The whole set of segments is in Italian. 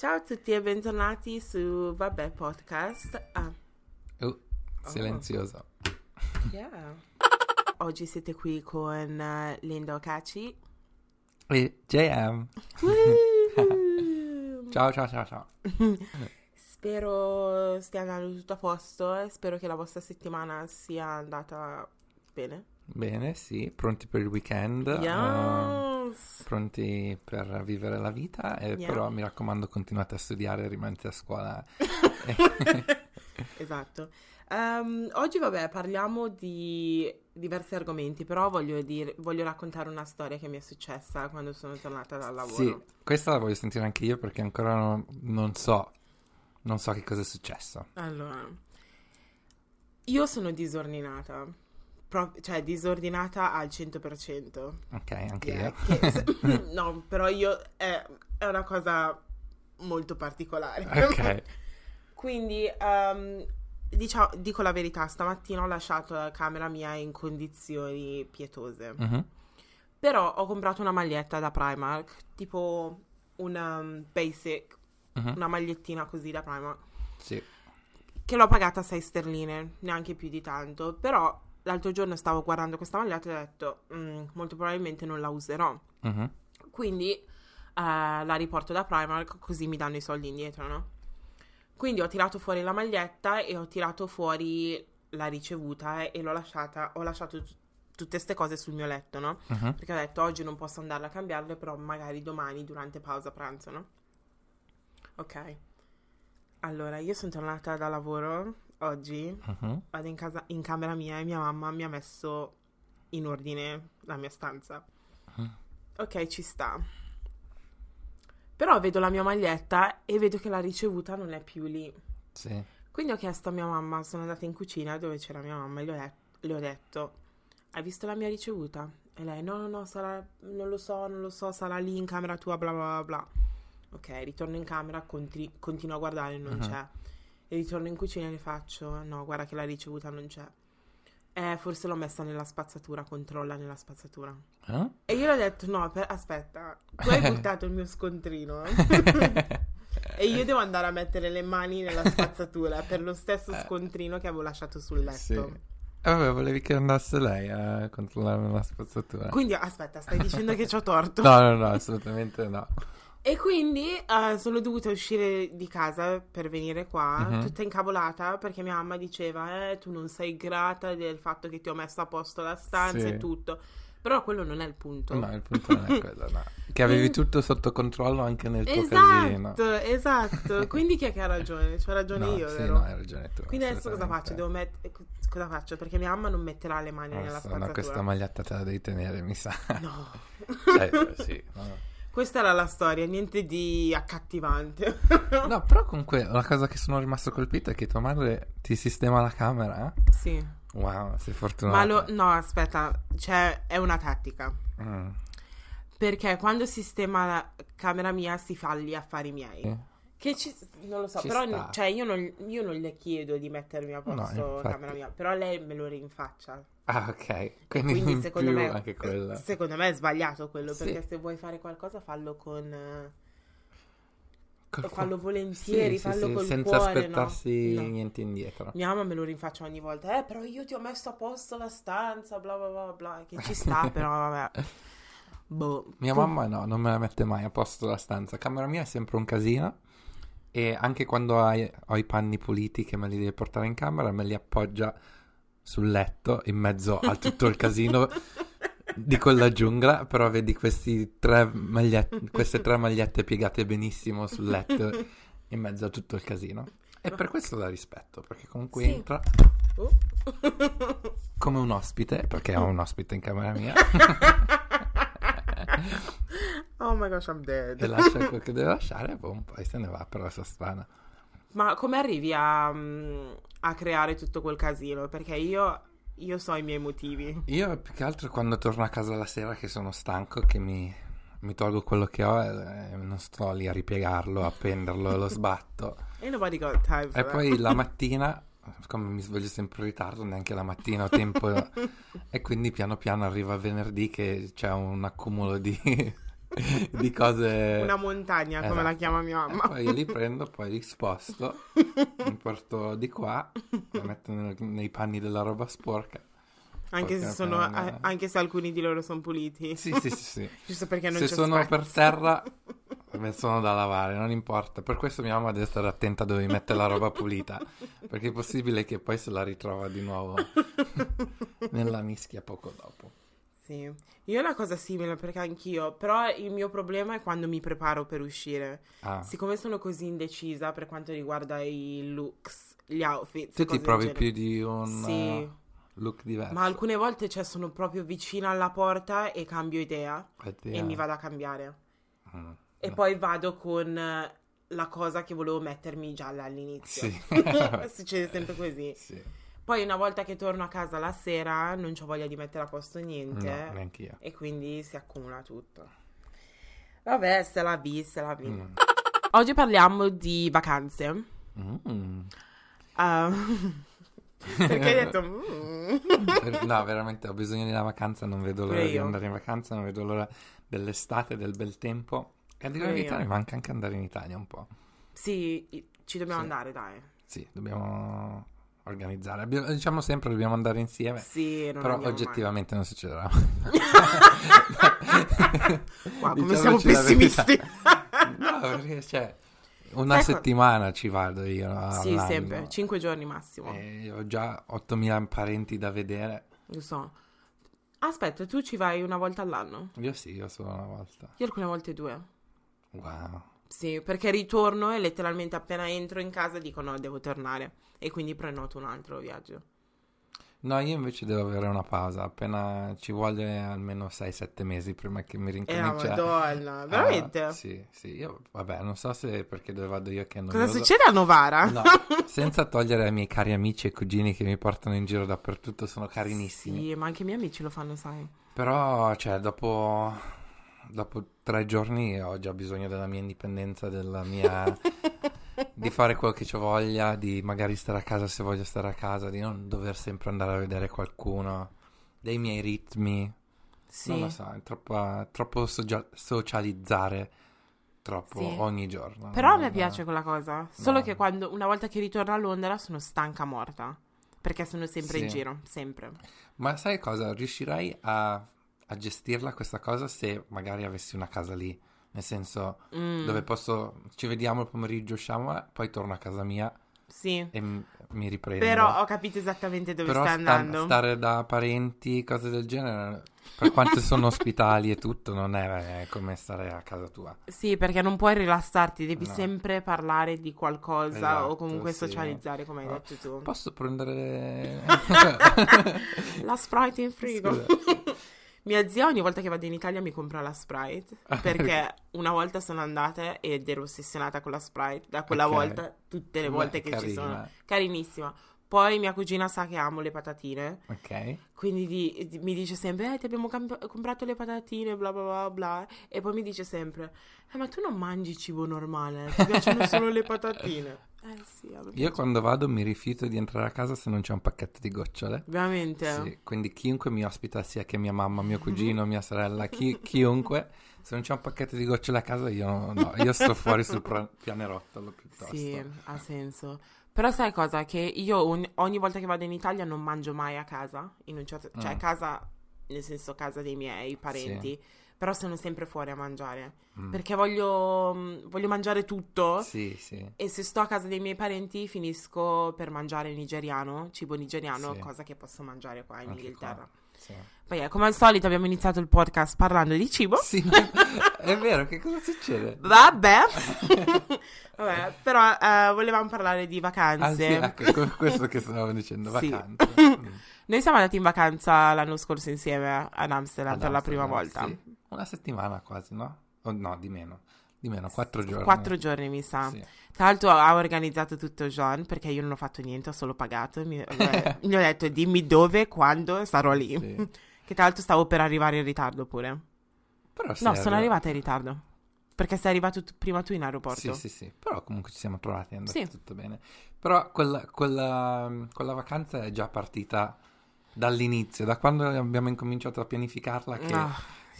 Ciao a tutti e bentornati su Vabbè Podcast. Ah, Uh, silenzioso. yeah. Oggi siete qui con eh, Linda Ocaci. E JM. Ciao, ciao, ciao, ciao. Spero stia andando tutto a posto e spero che la vostra settimana sia andata bene. Bene, sì, pronti per il weekend. eh, Yes! pronti per vivere la vita, e Yeah. però mi raccomando continuate a studiare, rimanete a scuola. Esatto. Ehm, oggi, vabbè, parliamo di diversi argomenti, però voglio dire, voglio raccontare una storia che mi è successa quando sono tornata dal lavoro. Sì, questa la voglio sentire anche io perché ancora non, non so, non so che cosa è successo. Allora, io sono disordinata, Pro- cioè disordinata al 100%. Ok, anche Yeah, io. che no, però io è, è una cosa molto particolare. Ok. Quindi, ehm, diciamo, dico la verità, stamattina ho lasciato la camera mia in condizioni pietose. Mhm. Però ho comprato una maglietta da Primark, tipo una um, basic, Mhm. una magliettina così da Primark, Sì. che l'ho pagata 6 sterline, neanche più di tanto. Però l'altro giorno stavo guardando questa maglietta e ho detto, "Mm, molto probabilmente non la userò. Mhm. Quindi eh, la riporto da Primark così mi danno i soldi indietro, no? Quindi ho tirato fuori la maglietta e ho tirato fuori la ricevuta e, e l'ho lasciata, ho lasciato t- tutte queste cose sul mio letto, no? Mhm. Perché ho detto oggi non posso andarle a cambiarle, però magari domani durante pausa pranzo, no? Ok. Allora, io sono tornata da lavoro oggi, Mhm. vado in, casa, in camera mia e mia mamma mi ha messo in ordine la mia stanza. Ok, ci sta. Però vedo la mia maglietta e vedo che la ricevuta non è più lì. Sì. Quindi ho chiesto a mia mamma, sono andata in cucina dove c'era mia mamma e le ho, det- le ho detto, hai visto la mia ricevuta? E lei, no, no, no, sarà, non lo so, non lo so, sarà lì in camera tua, bla bla bla bla. Ok, ritorno in camera, contri- continuo a guardare, non Mhm. c'è. E ritorno in cucina e le faccio, no, guarda che la ricevuta non c'è. Eh, forse l'ho messa nella spazzatura, controlla nella spazzatura. Eh? E io le ho detto, no, per- aspetta, tu hai buttato il mio scontrino. e io devo andare a mettere le mani nella spazzatura per lo stesso scontrino che avevo lasciato sul letto. Sì. Eh, vabbè, volevi che andasse lei a controllare la spazzatura? Quindi, aspetta, stai dicendo che c'ho torto. No, no, no, assolutamente no. E quindi eh, sono dovuta uscire di casa per venire qua, Mhm. tutta incavolata, perché mia mamma diceva, eh, tu non sei grata del fatto che ti ho messo a posto la stanza Sì. e tutto. Però quello non è il punto. No, il punto non è quello, no. Che avevi tutto sotto controllo anche nel tuo casino. Esatto, esatto. Quindi chi è che ha ragione? C'ho ragione No, io, sì, vero? no, hai ragione tu. Quindi adesso cosa faccio? Devo met- cosa faccio? Perché mia mamma non metterà le mani nella Adesso, spazzatura. no, questa maglietta te la devi tenere, mi sa. No. Eh, sì, no. Questa era la storia, niente di accattivante. No, però comunque la cosa che sono rimasto colpito è che tua madre ti sistema la camera. sì. Wow, sei fortunato. Ma lo... No, aspetta, cioè è una tattica. Mm, Perché quando sistema la camera mia si fa gli affari miei. sì. Che ci... Non lo so, Ci però sta. cioè, io, non, io non le chiedo di mettermi a No, posto infatti. camera mia, però lei me lo rinfaccia. Ah, ok. Quindi, Quindi in secondo me, secondo me è sbagliato quello, Sì. perché se vuoi fare qualcosa fallo con... Col fallo volentieri, Sì, fallo sì, col senza cuore, no? aspettarsi No. niente indietro. Mia mamma me lo rinfaccia ogni volta, eh, però io ti ho messo a posto la stanza, bla bla bla bla, che ci sta, però vabbè. Boh. Mia mamma no, non me la mette mai a posto la stanza. Camera mia è sempre un casino. E anche quando hai- ho i panni puliti che me li deve portare in camera, me li appoggia sul letto in mezzo a tutto il casino di quella giungla. Però vedi questi tre magliette, queste tre magliette piegate benissimo sul letto in mezzo a tutto il casino. E per questo la rispetto, perché comunque Sì. entra Oh. come un ospite, perché ho un ospite in camera mia, oh my gosh, I'm dead. e lascia quel che deve lasciare, boom, poi se ne va per la sua strada. Ma come arrivi a, mm, a creare tutto quel casino? Perché io, io so i miei motivi. Io più che altro quando torno a casa la sera che sono stanco, che mi, mi tolgo quello che ho e non sto lì a ripiegarlo, a appenderlo, lo sbatto. Nobody got time for E poi la mattina, siccome mi sveglio sempre in ritardo, neanche la mattina ho tempo, e quindi piano piano arriva venerdì che c'è un accumulo di, di cose... Una montagna, come Esatto. la chiama mia E mamma. poi io li prendo, poi li sposto, li porto di qua, li metto nei panni della roba sporca. Anche se, sono, eh, anche se alcuni di loro sono puliti. Sì, sì, sì, sì. Giusto perché non Se sono spazio. per terra, sono da lavare, non importa. Per questo mia mamma deve stare attenta dove mette la roba pulita, perché è possibile che poi se la ritrova di nuovo nella mischia poco dopo. Sì, io ho una cosa simile perché anch'io, però il mio problema è quando mi preparo per uscire. Ah, Siccome sono così indecisa per quanto riguarda i looks, gli outfit. tu ti provi più di un Sì, look diverso. ma alcune volte cioè, sono proprio vicina alla porta e cambio idea Oddio. e mi vado a cambiare. Mm, E no. poi vado con eh, la cosa che volevo mettermi già all'inizio. Sì. Succede sempre così. Sì. Poi una volta che torno a casa la sera non ho voglia di mettere a posto niente. No, neanche io. E quindi si accumula tutto. Vabbè, se la vi, se la vi. Mm. Oggi parliamo di vacanze. Mm. Ah, perché hai detto... mm. No, veramente ho bisogno di una vacanza, non vedo l'ora Pure di io. andare in vacanza, non vedo l'ora dell'estate, del bel tempo. E a dire la Pure verità io. mi manca anche andare in Italia un po'. Sì, i- ci dobbiamo Sì. andare, dai. Sì, dobbiamo organizzare. Abbiamo- diciamo sempre dobbiamo andare insieme, Sì, non però andiamo oggettivamente non succederà. mai. Wow, come siamo Diciamoci la verità. pessimisti. No, perché cioè, una Sai settimana ci vado io sì, all'anno. sempre. Cinque giorni massimo. E ho già 8000 parenti da vedere. Lo so. Aspetta, tu ci vai una volta all'anno? Io sì, io solo una volta. Io alcune volte due. Wow. Sì, perché ritorno e letteralmente appena entro in casa dico no, devo tornare. E quindi prenoto un altro viaggio. No, io invece devo avere una pausa, appena ci vuole almeno 6-7 mesi prima che mi Eh, rincomincia. madonna, veramente? Ah, sì, sì, io vabbè, non so se perché dove vado io che non Cosa succede a Novara? No, senza togliere ai miei cari amici e cugini che mi portano in giro dappertutto, sono carinissimi. Sì, ma anche i miei amici lo fanno, sai. Però, cioè, dopo, dopo tre giorni ho già bisogno della mia indipendenza, della mia... di fare quello che ho voglia, di magari stare a casa se voglio stare a casa, di non dover sempre andare a vedere qualcuno, dei miei ritmi. Sì. Non lo so, è troppo, troppo socia- socializzare troppo Sì. ogni giorno. Però a me Non- piace quella cosa. Solo No. che quando, una volta che ritorno a Londra sono stanca morta. Perché sono sempre in Sì. giro, sempre. Ma sai cosa? Riuscirei a, a gestirla questa cosa se magari avessi una casa lì. Nel senso, Mm, dove posso... Ci vediamo il pomeriggio, usciamo, eh, poi torno a casa mia Sì. e m- mi riprendo. Però ho capito esattamente dove Però sta- andando. stare da parenti, cose del genere, per quanto sono ospitali e tutto, non è, eh, come stare a casa tua. Sì, perché non puoi rilassarti, devi No. sempre parlare di qualcosa Esatto, o comunque sì. socializzare, come hai Oh, detto tu. Posso prendere... La Sprite in frigo. Mia zia ogni volta che vado in Italia mi compra la Sprite Ah, perché una volta sono andata ed ero ossessionata con la Sprite. Da quella Ok. volta, tutte le Beh, volte che ci carina. sono. Carinissima. Poi mia cugina sa che amo le patatine, Ok. quindi di- di- mi dice sempre: Eh, ti abbiamo camp- comprato le patatine, bla bla bla bla. E poi mi dice sempre: Eh, ma tu non mangi cibo normale, ti piacciono solo le patatine. Eh sì, Io piace. quando vado mi rifiuto di entrare a casa se non c'è un pacchetto di gocciole. Veramente? Sì, quindi chiunque mi ospita, sia che mia mamma, mio cugino, mia sorella, chi- chiunque, se non c'è un pacchetto di gocciole a casa, io no, io sto fuori sul pianerottolo piuttosto. Sì, ha senso. Però sai cosa? Che io ogni, ogni volta che vado in Italia non mangio mai a casa, in un certo- cioè Mm. casa, nel senso casa dei miei parenti, però sono sempre fuori a mangiare, Mm. perché voglio, mm, voglio mangiare tutto Sì, sì. e se sto a casa dei miei parenti finisco per mangiare nigeriano, cibo nigeriano, Sì. cosa che posso mangiare qua in Anche Inghilterra. qua. Sì. Poi eh, come al solito abbiamo iniziato il podcast parlando di cibo. Sì, è vero, che cosa succede? Vabbè, Vabbè però eh, volevamo parlare di vacanze. Ah, sì, ecco, que- questo che stavo dicendo, Sì. vacanze. Mm. Noi siamo andati in vacanza l'anno scorso insieme ad Amsterdam Ad per la prima volta. sì. Una settimana quasi, no? O no, di meno. Di meno, quattro giorni. Quattro giorni mi sa. Sì. Tra l'altro ha organizzato tutto John perché io non ho fatto niente, ho solo pagato. Mi, gli ho detto dimmi dove, quando sarò lì. Sì. Che tra l'altro stavo per arrivare in ritardo pure. Però No, sono arrivata in ritardo. Perché sei arrivato tu- prima tu in aeroporto. Sì, sì, sì. Però comunque ci siamo trovati, è andato Sì. tutto bene. Però quella, quella, quella vacanza è già partita dall'inizio, da quando abbiamo incominciato a pianificarla, che Ah,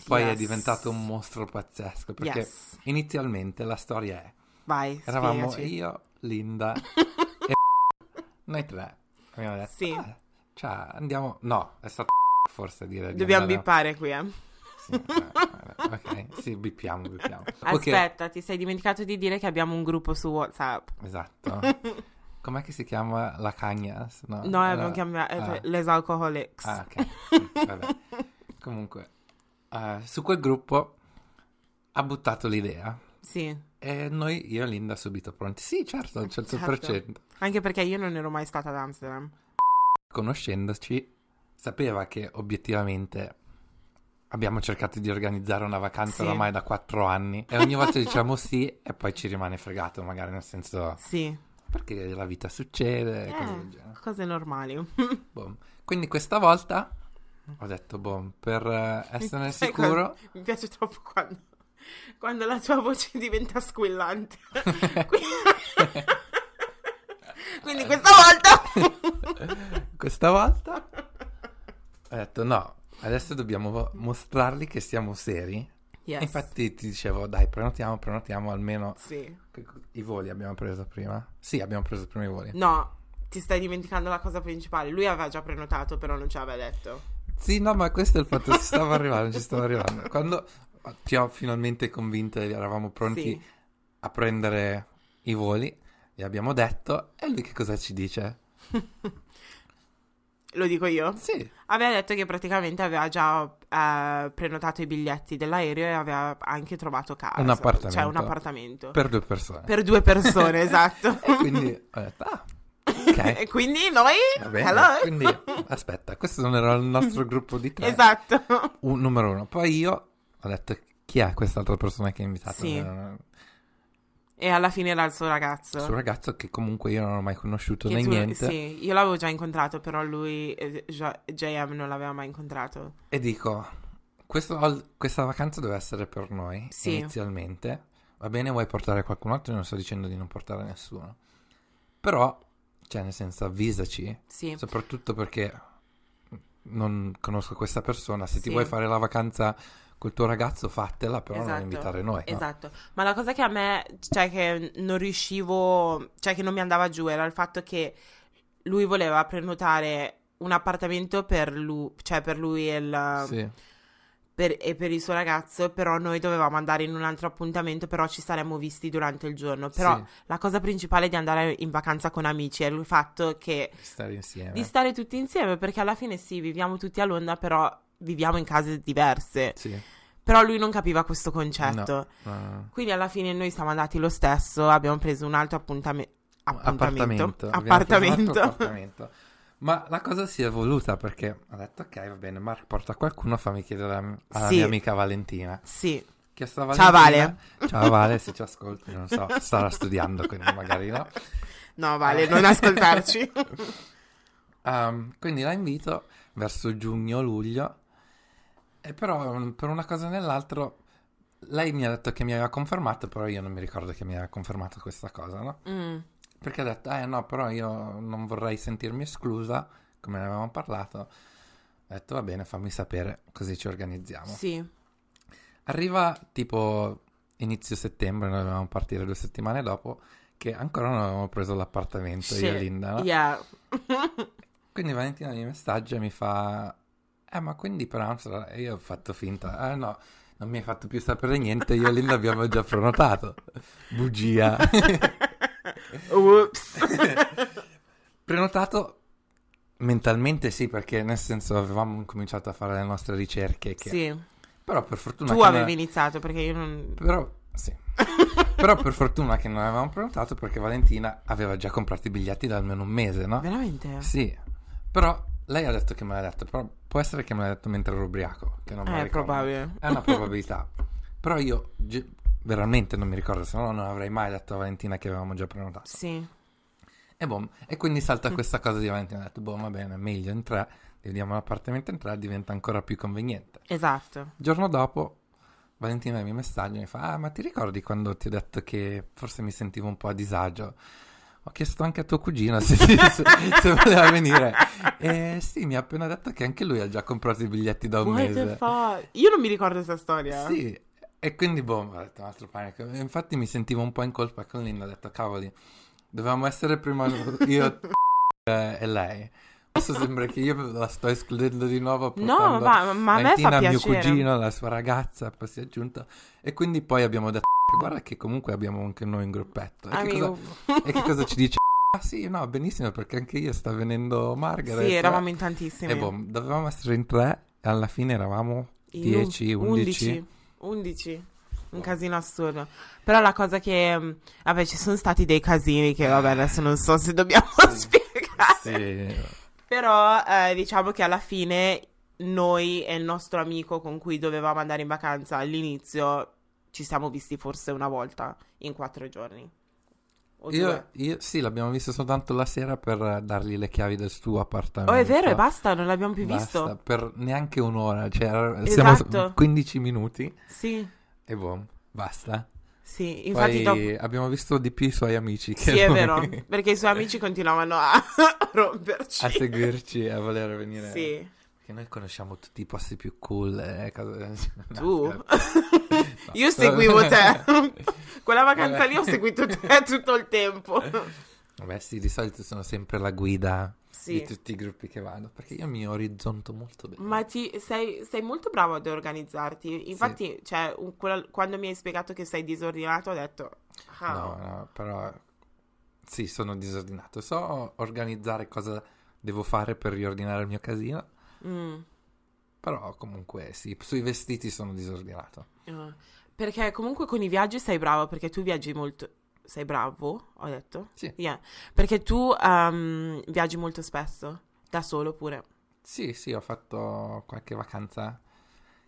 poi è Yes. diventato un mostro pazzesco, perché Yes. inizialmente la storia è, Vai, eravamo spiegaci. io, Linda e noi tre. Abbiamo detto, Sì. "Ah, cioè, andiamo, no, è stato forse dire di Dobbiamo andare- bippare qui, eh. Sì, eh, ok, sì, bippiamo, bippiamo. Aspetta, ti sei dimenticato di dire che abbiamo un gruppo su WhatsApp. esatto. Com'è che si chiama la Cagnas? No, No, la- abbiamo chiamato ah. Les Alcoholics. Ah, ok. Vabbè. Comunque, eh, su quel gruppo ha buttato l'idea Sì, e noi, io e Linda, subito pronti. Sì, certo, al 100%. anche perché io non ero mai stata ad Amsterdam. Conoscendoci, sapeva che obiettivamente abbiamo cercato di organizzare una vacanza Sì. oramai da quattro anni e ogni volta diciamo sì e poi ci rimane fregato, magari nel senso Sì, perché la vita succede, Eh. cose del genere. cose normali. Boh. Quindi questa volta ho detto, boh, per eh, essere Sai sicuro... cosa? Mi piace troppo quando, quando la tua voce diventa squillante. Quindi questa volta... Questa volta ho detto no, adesso dobbiamo mostrargli che siamo seri. Yes. Infatti ti dicevo, dai, prenotiamo, prenotiamo almeno Sì. i voli abbiamo preso prima. Sì, abbiamo preso prima i voli. No, ti stai dimenticando la cosa principale. Lui aveva già prenotato, però non ci aveva detto. Sì, no, ma questo è il fatto, ci stavo arrivando, ci stavo arrivando. Quando ti ho finalmente convinto eravamo pronti Sì. a prendere i voli, gli abbiamo detto, e lui che cosa ci dice? Lo dico io. Sì, Aveva detto che praticamente aveva già eh, prenotato i biglietti dell'aereo e aveva anche trovato casa. Un appartamento. Cioè un appartamento. per due persone. Per due persone, esatto. E quindi ho detto, ah, ok. e quindi noi... Bene, Hello? quindi aspetta, questo non era il nostro gruppo di tre. Esatto. Un- numero uno. Poi io ho detto chi è quest'altra persona che ha invitato? Sì. E alla fine era il suo ragazzo. Il suo ragazzo che comunque io non ho mai conosciuto Che né tu- niente. Sì, io l'avevo già incontrato, però lui, eh, JM, non l'aveva mai incontrato. E dico, questo- questa vacanza deve essere per noi Sì. inizialmente. Va bene, vuoi portare qualcun altro? Io non sto dicendo di non portare nessuno. Però, cioè, nel senso, avvisaci. Sì. Soprattutto perché non conosco questa persona. Se ti Sì. vuoi fare la vacanza col tuo ragazzo, fatela, però non Esatto, invitare noi. no? Esatto, ma la cosa che a me, cioè che non riuscivo, cioè che non mi andava giù era il fatto che lui voleva prenotare un appartamento per lui, cioè per lui e, il, Sì. per- e per il suo ragazzo, però noi dovevamo andare in un altro appuntamento, però ci saremmo visti durante il giorno. Però Sì. la cosa principale di andare in vacanza con amici è il fatto che Di stare insieme. di stare tutti insieme, perché alla fine sì, viviamo tutti a Londra, però viviamo in case diverse. Sì. Però lui non capiva questo concetto. No, no. Quindi alla fine noi siamo andati lo stesso, abbiamo preso un altro appuntame- appuntamento. appartamento. Altro Appartamento. appartamento. Ma la cosa si è evoluta perché ho detto ok, va bene, Mark porta qualcuno, fammi chiedere alla, alla Sì. mia amica Valentina. sì, Che sta Ciao, Valentina. Ciao Vale, se ci ascolti, non so, starà studiando, quindi magari no. no vale, non ascoltarci. Um, quindi la invito verso giugno-luglio. E però um, per una cosa o nell'altro lei mi ha detto che mi aveva confermato, però io non mi ricordo che mi aveva confermato questa cosa, no? Mm, Perché ha detto, eh no, però io non vorrei sentirmi esclusa, come ne avevamo parlato. Ho detto, va bene, fammi sapere, così ci organizziamo. sì, Arriva tipo inizio settembre, noi dovevamo partire due settimane dopo, che ancora non avevamo preso l'appartamento io e. Linda, no? yeah. Quindi Valentina mi messaggia e mi fa, eh ma quindi per Amsterdam? Io ho fatto finta, eh no, non mi hai fatto più sapere niente, io e Linda abbiamo già prenotato. Bugia. Oops. Prenotato mentalmente sì, perché nel senso avevamo cominciato a fare le nostre ricerche. Che... sì, Però per fortuna tu avevi non- iniziato perché io non... Però, sì. Però per fortuna che non avevamo prenotato perché Valentina aveva già comprato i biglietti da almeno un mese, no? Veramente? Sì. Però lei ha detto che me l'ha detto, però può essere che me l'ha detto mentre ero ubriaco, che non me È ricordo. probabile. È una probabilità. Però io ge- veramente non mi ricordo, se no non avrei mai detto a Valentina che avevamo già prenotato. Sì, E boh, e quindi Mm. salta questa cosa di Valentina, ho detto, boh, va bene, meglio in tre, dividiamo l'appartamento in tre, diventa ancora più conveniente. esatto. Il giorno dopo Valentina mi messaggia e mi fa, ah, ma ti ricordi quando ti ho detto che forse mi sentivo un po' a disagio? Ho chiesto anche a tuo cugino se, se, se voleva venire. E sì, mi ha appena detto che anche lui ha già comprato i biglietti da un What mese. Io non mi ricordo questa storia. Sì, e quindi boh, ho detto un altro panico. E Infatti mi sentivo un po' in colpa con Linda, ho detto cavoli, dovevamo essere prima io e lei. Adesso sembra che io la sto escludendo di nuovo. No, ma, ma a me fa mio piacere. cugino, la sua ragazza, poi si è aggiunta. E quindi poi abbiamo detto, guarda che comunque abbiamo anche noi un gruppetto. E, che cosa, e che cosa ci dice? Ah sì, no, benissimo, perché anche io sta venendo Margaret. Sì, eravamo in tantissimi. E boh, dovevamo essere in tre, e alla fine eravamo In 10, un- 11. 11. Un casino assurdo. Però la cosa che... mh, Vabbè, ci sono stati dei casini che, vabbè, adesso non so se dobbiamo spiegare. Sì, Però eh, diciamo che alla fine noi e il nostro amico con cui dovevamo andare in vacanza all'inizio ci siamo visti forse una volta in quattro giorni. Io, io sì, l'abbiamo visto soltanto la sera per dargli le chiavi del suo appartamento. Oh, è vero, e basta, non l'abbiamo più Basta, visto. per neanche un'ora, cioè era- siamo Esatto. 15 minuti Sì, e boh, basta. Sì, infatti dopo... abbiamo visto di più i suoi amici che Sì, è vero, perché i suoi amici continuavano a romperci. a seguirci a voler venire. Sì, Perché noi conosciamo tutti i posti più cool. eh, tu. No. Io seguivo te. Quella vacanza Vabbè. lì ho seguito te tutto il tempo. Vabbè, sì, di solito sono sempre la guida Sì. di tutti i gruppi che vado, perché io mi orizzonto molto bene. Ma ti, sei, sei molto bravo ad organizzarti. Infatti, cioè, un- quella- quando mi hai spiegato che sei disordinato, ho detto... ah, No, no, però sì, sono disordinato. So organizzare cosa devo fare per riordinare il mio casino, mm, però comunque sì, sui vestiti sono disordinato. ah. Perché comunque con i viaggi sei bravo, perché tu viaggi molto... Sei bravo, ho detto? Sì. Yeah. Perché tu ehm, viaggi molto spesso, da solo pure. Sì, sì, ho fatto qualche vacanza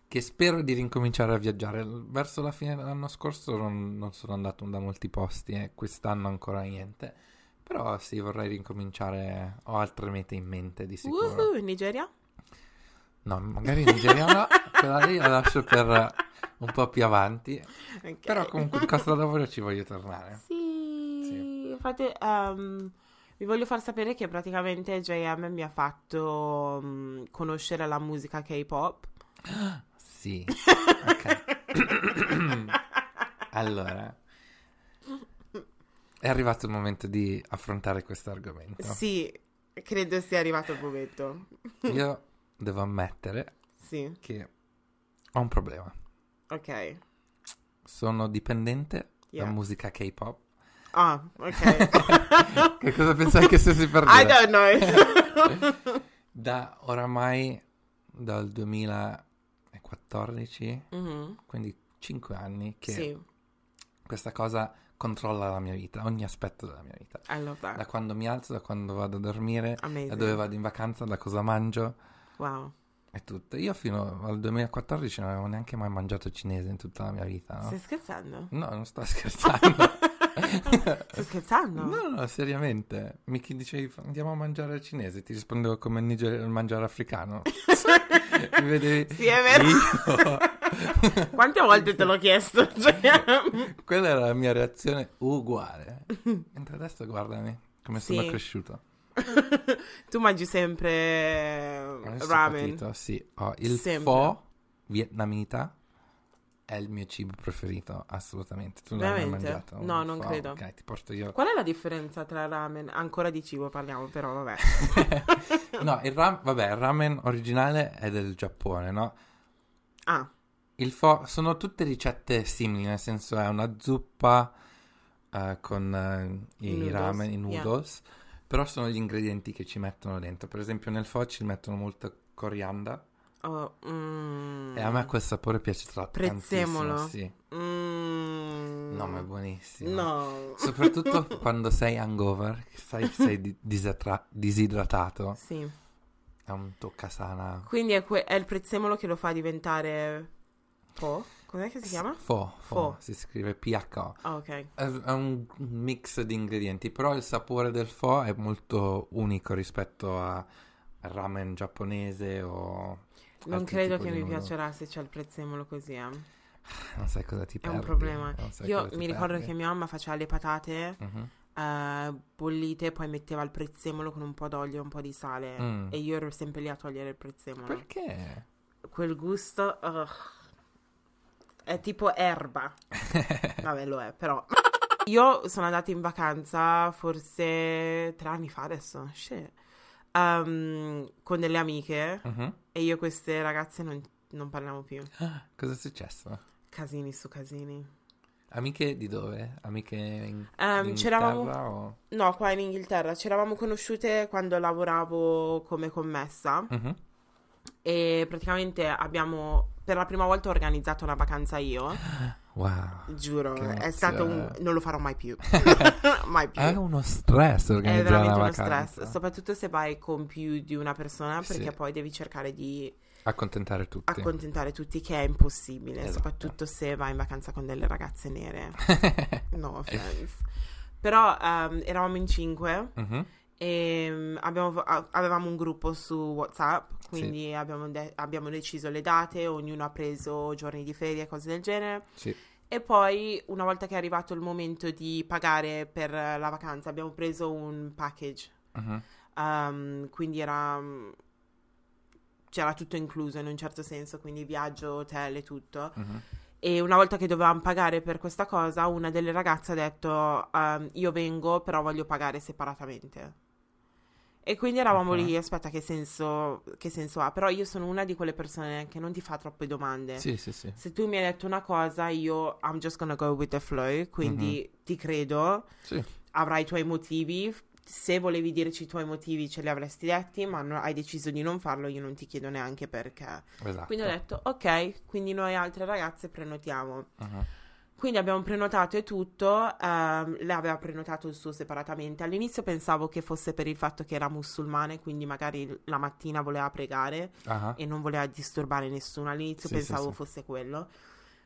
che spero di ricominciare a viaggiare. Verso la fine dell'anno scorso non, non sono andato da molti posti e quest'anno ancora niente. Però sì, vorrei ricominciare. Ho altre mete in mente di sicuro. In Nigeria? No, magari in Nigeria no, quella lì la lascio per un po' più avanti. Ok. Però comunque in Costa d'Avorio ci voglio tornare. Sì, Sì. infatti ehm, vi voglio far sapere che praticamente JM mi ha fatto mm, conoscere la musica K-pop. Sì, ok. allora, è arrivato il momento di affrontare questo argomento. Sì, credo sia arrivato il momento. Io devo ammettere Sì, che ho un problema. ok. Sono dipendente Yeah. da musica K-pop. Ah, ok. Che cosa pensavi che stessi per I dire? don't know. Da oramai dal 2014, Mhm, quindi 5 anni, che Sì, questa cosa controlla la mia vita, ogni aspetto della mia vita. I love Da that. quando mi alzo, da quando vado a dormire, da Amazing. dove vado in vacanza, da cosa mangio Wow. e tutto. Io fino al 2014 non avevo neanche mai mangiato cinese in tutta la mia vita, no? Stai scherzando? No, non sto scherzando. Stai scherzando? No, no, seriamente. Mi dicevi andiamo a mangiare cinese, ti rispondevo come niger- mangiare africano. Mi vedevi Sì, è vero. Io- Quante volte te l'ho chiesto? Cioè, Quella era la mia reazione uguale. Mentre adesso guardami come sono Sì. cresciuto. tu mangi sempre Adesso ho ramen. capito, sì. Ho il Sempre. pho vietnamita è il mio cibo preferito, assolutamente. Tu non l'hai mai Veramente? mangiato? No, non pho? credo. Ok, ti porto io. Qual è la differenza tra ramen? Ancora di cibo parliamo, però vabbè. no, il ram- vabbè, il ramen originale è del Giappone, no? Ah, Il pho sono tutte ricette simili, nel senso è una zuppa eh, con eh, i noodles, ramen, i yeah. Però sono gli ingredienti che ci mettono dentro. Per esempio nel pho ci mettono molta corianda oh, mm, e a me quel sapore piace troppo. Prezzemolo. tantissimo, Sì. mm, No, ma è buonissimo. No. Soprattutto quando sei hangover, che sai, sei di- disatra- disidratato, Sì. è un toccasana. Quindi è, que- è il prezzemolo che lo fa diventare po? Com'è che si chiama? Pho, pho, Pho. si scrive PH. Ah, ok. È, è un mix di ingredienti, però il sapore del pho è molto unico rispetto a al ramen giapponese o... Non credo che mi noodle. piacerà se c'è il prezzemolo così, eh. Non sai cosa ti È perdi. un problema. Io mi ricordo perdi. che mia mamma faceva le patate Mhm. eh, bollite, poi metteva il prezzemolo con un po' d'olio e un po' di sale. Mm. E io ero sempre lì a togliere il prezzemolo. Perché? Quel gusto ugh, è tipo erba. Vabbè, lo è, però. Io sono andata in vacanza forse tre anni fa adesso. Ehm, con delle amiche Mhm. e io e queste ragazze non, non parliamo più. Cosa è successo? Casini su casini. Amiche di dove? Amiche in, Ehm, in Inghilterra o... No, qua in Inghilterra ci eravamo conosciute quando lavoravo come commessa Mhm. e praticamente abbiamo per la prima volta organizzato una vacanza io. Wow. Giuro, è stato un... non lo farò mai più. mai più. È uno stress È organizzare veramente una uno vacanza. stress, soprattutto se vai con più di una persona, perché Sì. poi devi cercare di Accontentare tutti. accontentare tutti, che è impossibile, Esatto. soprattutto se vai in vacanza con delle ragazze nere. No offense. Però ehm, eravamo in cinque Mhm. e mm, abbiamo- avevamo un gruppo su WhatsApp, quindi abbiamo, de- abbiamo deciso le date, ognuno ha preso giorni di ferie cose del genere. Sì. E poi, una volta che è arrivato il momento di pagare per la vacanza, abbiamo preso un package. Mhm. Um, quindi era. mm, C'era tutto incluso in un certo senso, quindi viaggio, hotel e tutto. Mhm. E una volta che dovevamo pagare per questa cosa, una delle ragazze ha detto: um, Io vengo, però voglio pagare separatamente. E quindi eravamo Ok. lì, aspetta, che senso, che senso ha? Però io sono una di quelle persone che non ti fa troppe domande. Sì, sì, sì. Se tu mi hai detto una cosa, io I'm just gonna go with the flow, quindi ti credo, Sì. avrai i tuoi motivi. Se volevi dirci i tuoi motivi, ce li avresti detti, ma no- hai deciso di non farlo, io non ti chiedo neanche perché. Esatto. Quindi ho detto, ok, quindi noi altre ragazze prenotiamo. Mhm. Quindi abbiamo prenotato e tutto, ehm, lei aveva prenotato il suo separatamente. All'inizio pensavo che fosse per il fatto che era musulmane, quindi magari la mattina voleva pregare Ah, e non voleva disturbare nessuno. All'inizio Sì, pensavo sì, sì. fosse quello.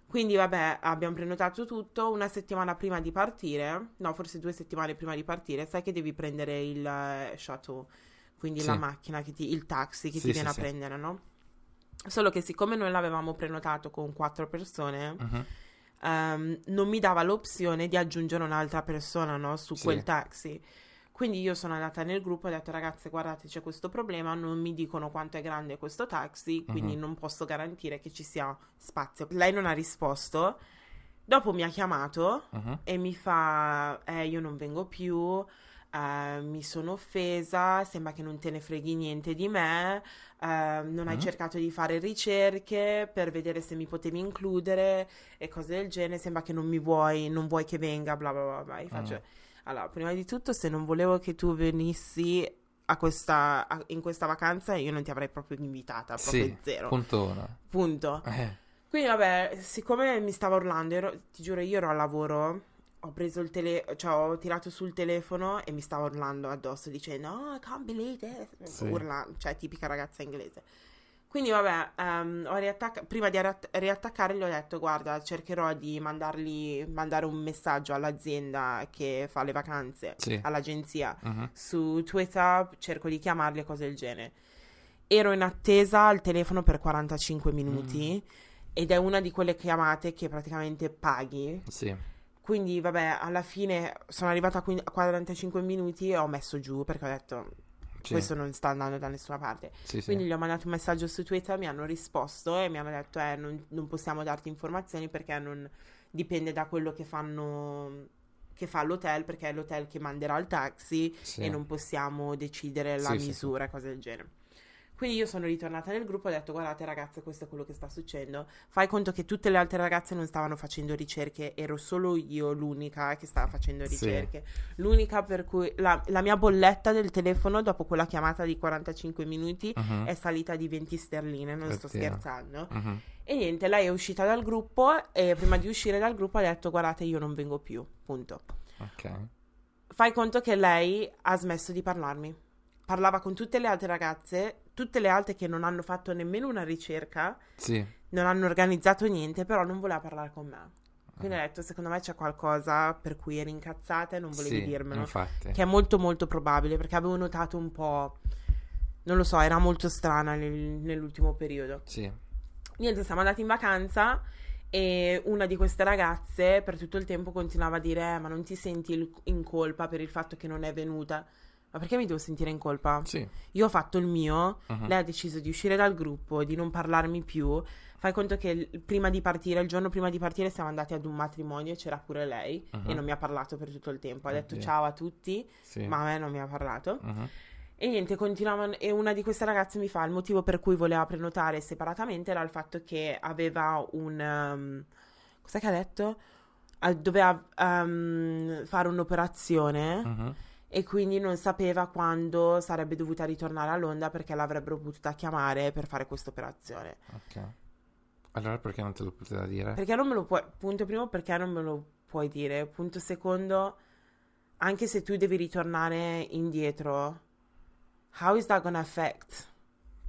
Quindi vabbè, abbiamo prenotato tutto. Una settimana prima di partire, no, forse due settimane prima di partire, sai che devi prendere il eh, shuttle, quindi la macchina, che ti- il taxi che ti viene a prendere, no? Solo che siccome noi l'avevamo prenotato con quattro persone, Mhm. Ehm, non mi dava l'opzione di aggiungere un'altra persona, no, su Sì. quel taxi. Quindi io sono andata nel gruppo e ho detto ragazze guardate c'è questo problema, non mi dicono quanto è grande questo taxi, quindi Mhm. non posso garantire che ci sia spazio. Lei non ha risposto, dopo mi ha chiamato Mhm. e mi fa eh io non vengo più, eh, mi sono offesa, sembra che non te ne freghi niente di me, eh, non hai Mm. cercato di fare ricerche per vedere se mi potevi includere e cose del genere, sembra che non mi vuoi, non vuoi che venga, bla bla bla, bla. Io faccio, Mm. allora, prima di tutto, se non volevo che tu venissi a questa, a- in questa vacanza, io non ti avrei proprio invitata, proprio Sì, zero, punto uno. punto. Eh, Quindi vabbè, siccome mi stava urlando, ero- ti giuro, io ero al lavoro, ho preso il telefono, cioè ho tirato sul telefono e mi stava urlando addosso dicendo Oh, I can't believe it, Sì. urla, cioè tipica ragazza inglese. Quindi vabbè, ehm, ho riattac- prima di riatt- riattaccare gli ho detto guarda, cercherò di mandargli, mandare un messaggio all'azienda che fa le vacanze, Sì. all'agenzia, mhm. su Twitter, cerco di chiamarli e cose del genere. Ero in attesa al telefono per 45 minuti ed è una di quelle chiamate che praticamente paghi. Sì. Quindi, vabbè, alla fine sono arrivata a quin- a 45 minuti e ho messo giù perché ho detto Sì. questo non sta andando da nessuna parte. Sì, sì. Quindi gli ho mandato un messaggio su Twitter, mi hanno risposto e mi hanno detto eh, non, non possiamo darti informazioni perché non dipende da quello che fanno che fa l'hotel perché è l'hotel che manderà il taxi Sì. e non possiamo decidere la Sì, sì, sì. misura e cose del genere. Quindi io sono ritornata nel gruppo e ho detto guardate ragazze questo è quello che sta succedendo. Fai conto che tutte le altre ragazze non stavano facendo ricerche, ero solo io l'unica che stava facendo Sì. ricerche. L'unica per cui la, la mia bolletta del telefono dopo quella chiamata di 45 minuti Mhm. è salita di 20 sterline, non sto Oddio. scherzando. Mhm. E niente, lei è uscita dal gruppo e prima di uscire dal gruppo ha detto guardate io non vengo più, punto. Ok. Fai conto che lei ha smesso di parlarmi. Parlava con tutte le altre ragazze, tutte le altre che non hanno fatto nemmeno una ricerca, Sì. non hanno organizzato niente, però non voleva parlare con me. Quindi ho detto, secondo me c'è qualcosa per cui eri incazzata e non volevi Sì, dirmelo. infatti. Che è molto molto probabile, perché avevo notato un po'... Non lo so, era molto strana nel- nell'ultimo periodo. Sì. Niente, siamo andati in vacanza E una di queste ragazze per tutto il tempo continuava a dire: "Eh, Ma non ti senti in colpa per il fatto che non è venuta? Ma perché mi devo sentire in colpa? Sì. Io ho fatto il mio, Mhm. lei ha deciso di uscire dal gruppo, di non parlarmi più. Fai conto che prima di partire, il giorno prima di partire, siamo andati ad un matrimonio e c'era pure lei Mhm. e non mi ha parlato per tutto il tempo. Ha detto Oddio. ciao a tutti, Sì. ma a me non mi ha parlato. Mhm. E niente, continuavano. E una di queste ragazze mi fa il motivo per cui voleva prenotare separatamente era il fatto che aveva un. um, cos'è che ha detto? Doveva um, fare un'operazione Mhm. E quindi non sapeva quando sarebbe dovuta ritornare a Londra perché l'avrebbero potuta chiamare per fare questa operazione. Ok. Allora perché non te lo poteva dire? Perché non me lo puoi. Punto primo, perché non me lo puoi dire. Punto secondo, anche se tu devi ritornare indietro, how is that gonna affect?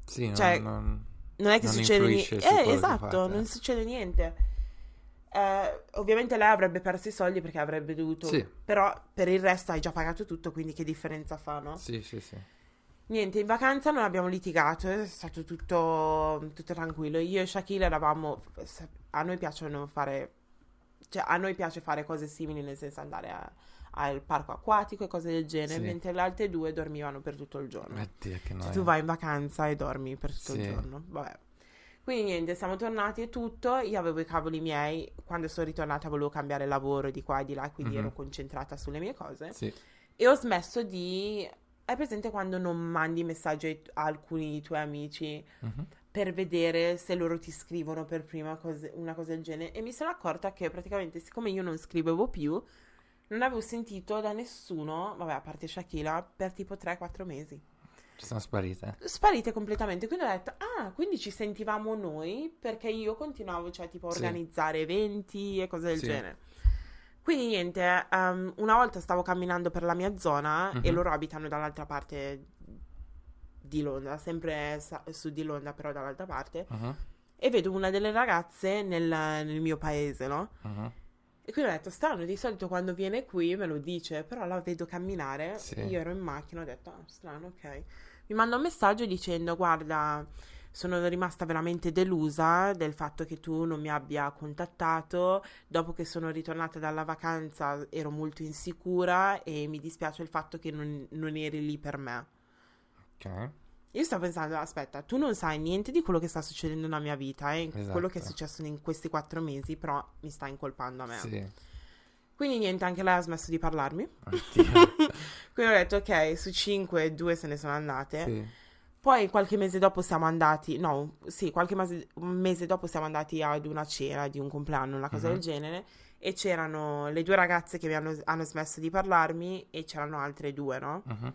Sì, non, cioè, non- Non è che Non succede niente. Eh, esatto, non succede niente. Eh, ovviamente lei avrebbe perso i soldi perché avrebbe dovuto. Sì. Però per il resto hai già pagato tutto, quindi che differenza fa, no? Sì, sì, sì. Niente, in vacanza non abbiamo litigato, è stato tutto, tutto tranquillo. Io e Shaquille eravamo. A noi piacciono fare. Cioè, a noi piace fare cose simili, nel senso andare a- al parco acquatico e cose del genere, Sì. mentre le altre due dormivano per tutto il giorno. Oddio, che Cioè, noia. tu vai in vacanza e dormi per tutto il Sì. giorno. Vabbè. Quindi niente, siamo tornati e tutto. Io avevo i cavoli miei. Quando sono ritornata volevo cambiare lavoro di qua e di là, quindi Mhm. ero concentrata sulle mie cose. Sì. E ho smesso di... Hai presente quando non mandi messaggi a alcuni dei tuoi amici Mhm. per vedere se loro ti scrivono per prima cose- una cosa del genere? E mi sono accorta che praticamente, siccome io non scrivevo più, non avevo sentito da nessuno, vabbè, a parte Shakira, per tipo 3-4 mesi sono sparite. sparite completamente. Quindi ho detto, ah, quindi ci sentivamo noi perché io continuavo, cioè, tipo, a Sì. organizzare eventi e cose del Sì. genere. Quindi niente, ehm, una volta stavo camminando per la mia zona e Mhm. loro abitano dall'altra parte di Londra, sempre sa- su di Londra, però dall'altra parte, Mhm. e vedo una delle ragazze nel, nel mio paese, no? Mhm. E quindi ho detto, strano, di solito quando viene qui me lo dice, però la vedo camminare, Sì. io ero in macchina, ho detto, ah, strano, ok. Mi manda un messaggio dicendo, guarda, sono rimasta veramente delusa del fatto che tu non mi abbia contattato, dopo che sono ritornata dalla vacanza ero molto insicura e mi dispiace il fatto che non, non eri lì per me. Ok. Io sto pensando, aspetta, tu non sai niente di quello che sta succedendo nella mia vita, eh, quello che è Esatto. successo in questi quattro mesi, però mi sta incolpando a me. Sì. Quindi niente, anche lei ha smesso di parlarmi. Quindi ho detto, ok, su cinque, due se ne sono andate. sì. Poi qualche mese dopo siamo andati, no, sì, qualche mese, mese dopo siamo andati ad una cena di un compleanno, una cosa Mhm. del genere. E c'erano le due ragazze che mi hanno, hanno smesso di parlarmi e c'erano altre due, no? Mhm.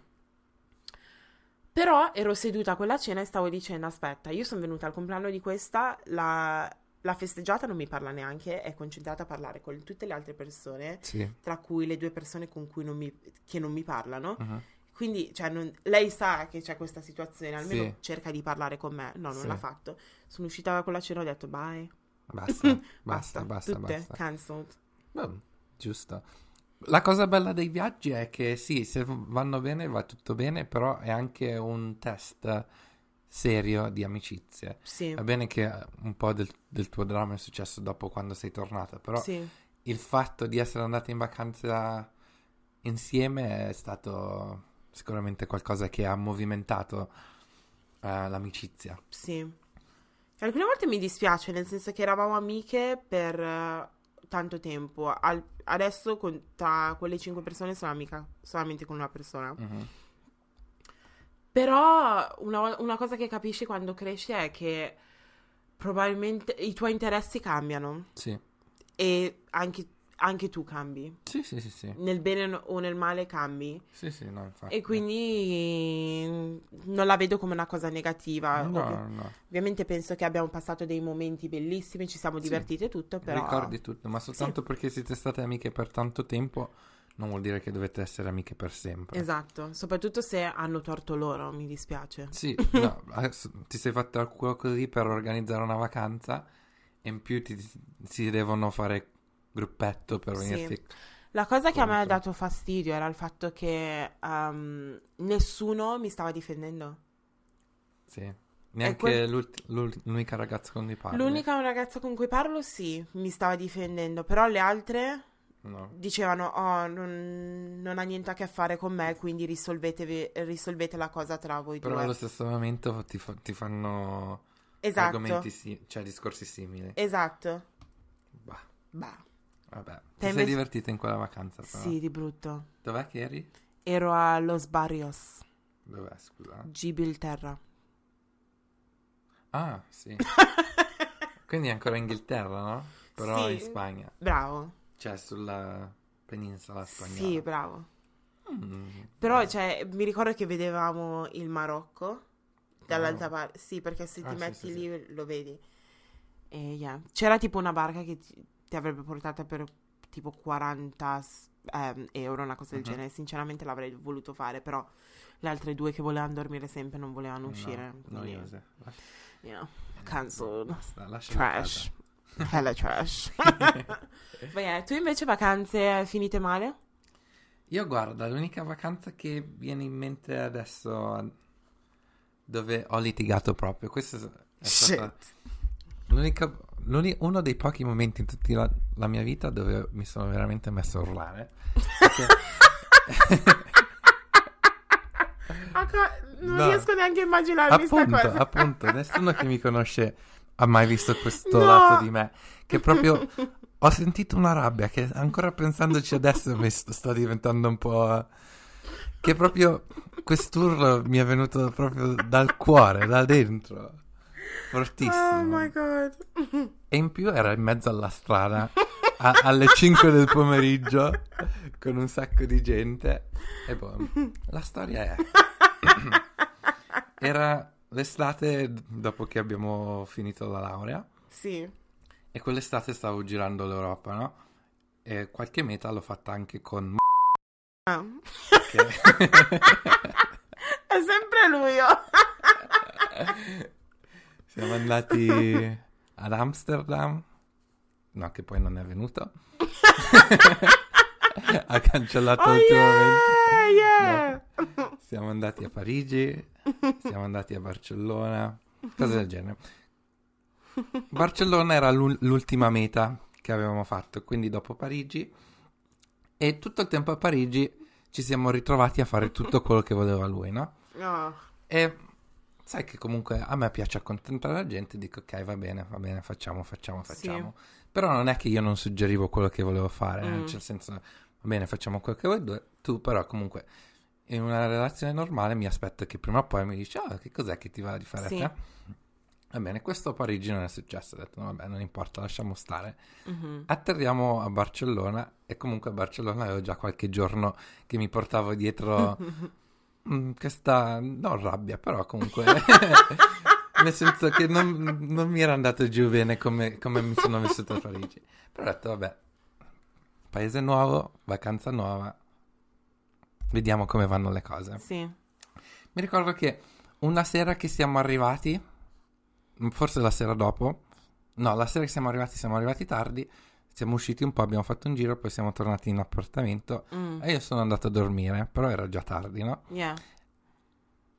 Però ero seduta a quella cena e stavo dicendo: Aspetta, io sono venuta al compleanno di questa, la, la festeggiata non mi parla neanche, è concentrata a parlare con tutte le altre persone, Sì. tra cui le due persone con cui non mi, che non mi parlano. Mhm. Quindi, cioè, non- lei sa che c'è questa situazione, almeno Sì. cerca di parlare con me. No, non Sì. l'ha fatto. Sono uscita da quella cena e ho detto: Bye. Basta, basta, basta, Tutte basta. cancelled. Beh, giusto. La cosa bella dei viaggi è che sì, se vanno bene va tutto bene, però è anche un test serio di amicizie. Sì, Va bene che eh, un po' del, del tuo dramma è successo dopo quando sei tornata, però sì, il fatto di essere andati in vacanza insieme è stato sicuramente qualcosa che ha movimentato eh, l'amicizia. sì. Alcune volte mi dispiace, nel senso che eravamo amiche per eh, tanto tempo. Al- adesso con- tra quelle cinque persone sono amica solamente con una persona. Mhm. Però una, una cosa che capisci quando cresci è che probabilmente i tuoi interessi cambiano Sì. e anche, anche tu cambi. Sì, sì, sì, sì. Nel bene o nel male cambi. Sì, sì, no, infatti. E quindi mm, non la vedo come una cosa negativa. No, Ovvi- no. Ovviamente penso che abbiamo passato dei momenti bellissimi, ci siamo Sì. divertite e tutto, però... Ricordi tutto, ma soltanto perché siete state amiche per tanto tempo non vuol dire che dovete essere amiche per sempre. Esatto, soprattutto se hanno torto loro, mi dispiace. Sì, no, ti sei fatta il culo così per organizzare una vacanza e in più ti, si devono fare gruppetto per Sì. venirti... La cosa che a me ha dato fastidio era il fatto che ehm, nessuno mi stava difendendo. Sì, Neanche quel- l'unica ragazza con cui parli? L'unica ragazza con cui parlo, sì, mi stava difendendo, però le altre No. dicevano, oh, non, non ha niente a che fare con me, quindi risolvete la cosa tra voi Però due. allo stesso momento ti, fa- ti fanno Esatto, argomenti, si- cioè discorsi simili. esatto. Bah, Bah, vabbè. Ti sei invece- divertita in quella vacanza però? sì, di brutto. Dov'è che eri? Ero a Los Barrios, Dov'è, scusa? Gibilterra. Ah, sì. Quindi ancora Inghilterra, no? Però Sì. in Spagna. Bravo. Cioè sulla penisola spagnola. Sì, bravo. Mm. Però, cioè, mi ricordo che vedevamo il Marocco dall'altra Oh. parte. Sì, perché se ti Ah, sì, metti sì, lì lo vedi. E yeah. C'era tipo una barca che ti, ti avrebbe portata per tipo 40 s- ehm, euro, una cosa del Mhm. genere. Sinceramente l'avrei voluto fare, però le altre due che volevano dormire sempre non volevano uscire. No, quindi, noiose. you know, cancelled. Basta, Trash. Hella trash. Beh, tu invece vacanze finite male? Io guarda, l'unica vacanza che viene in mente adesso dove ho litigato proprio, questo è stata l'unica, l'uni- uno dei pochi momenti in tutta la, la mia vita dove mi sono veramente messo a urlare. Perché- non No. riesco neanche a immaginarmi appunto, cosa. appunto, nessuno che mi conosce ha mai visto questo No. lato di me, che proprio ho sentito una rabbia che ancora pensandoci adesso mi sto, sto diventando un po'... che proprio quest'urlo mi è venuto proprio dal cuore, da dentro, fortissimo. Oh my god. E in più era in mezzo alla strada a- alle 5 del pomeriggio con un sacco di gente. E boh, la storia è... Era l'estate dopo che abbiamo finito la laurea Sì. e quell'estate stavo girando l'Europa, no? E qualche meta l'ho fatta anche con... Ah. che- È sempre lui. oh. Siamo andati ad Amsterdam. No, che poi non è venuto. ha cancellato Oh ultimamente. yeah, yeah. Siamo andati a Parigi, siamo andati a Barcellona, cose del genere. Barcellona era l'ul- l'ultima meta che avevamo fatto, quindi dopo Parigi. E tutto il tempo a Parigi ci siamo ritrovati a fare tutto quello che voleva lui, no? No. E sai che comunque a me piace accontentare la gente, dico ok, va bene, va bene, facciamo, facciamo, Sì. facciamo. Però non è che io non suggerivo quello che volevo fare, eh, Mm. cioè nel senso, va bene, facciamo quello che vuoi due, tu però comunque in una relazione normale mi aspetto che prima o poi mi dici, ah, che cos'è che ti va di fare Sì. a te? Va bene, questo a Parigi non è successo, ho detto, no, vabbè, non importa, lasciamo stare. Mhm. Atterriamo a Barcellona e comunque a Barcellona avevo già qualche giorno che mi portavo dietro questa, non rabbia, però comunque nel senso che non, non mi era andato giù bene come, come mi sono vissuto a Parigi. Però ho detto, vabbè, paese nuovo, vacanza nuova, vediamo come vanno le cose. Sì. Mi ricordo che una sera che siamo arrivati, forse la sera dopo, no, la sera che siamo arrivati, siamo arrivati tardi, siamo usciti un po', abbiamo fatto un giro, poi siamo tornati in appartamento Mm. e io sono andato a dormire, però era già tardi, no? Yeah.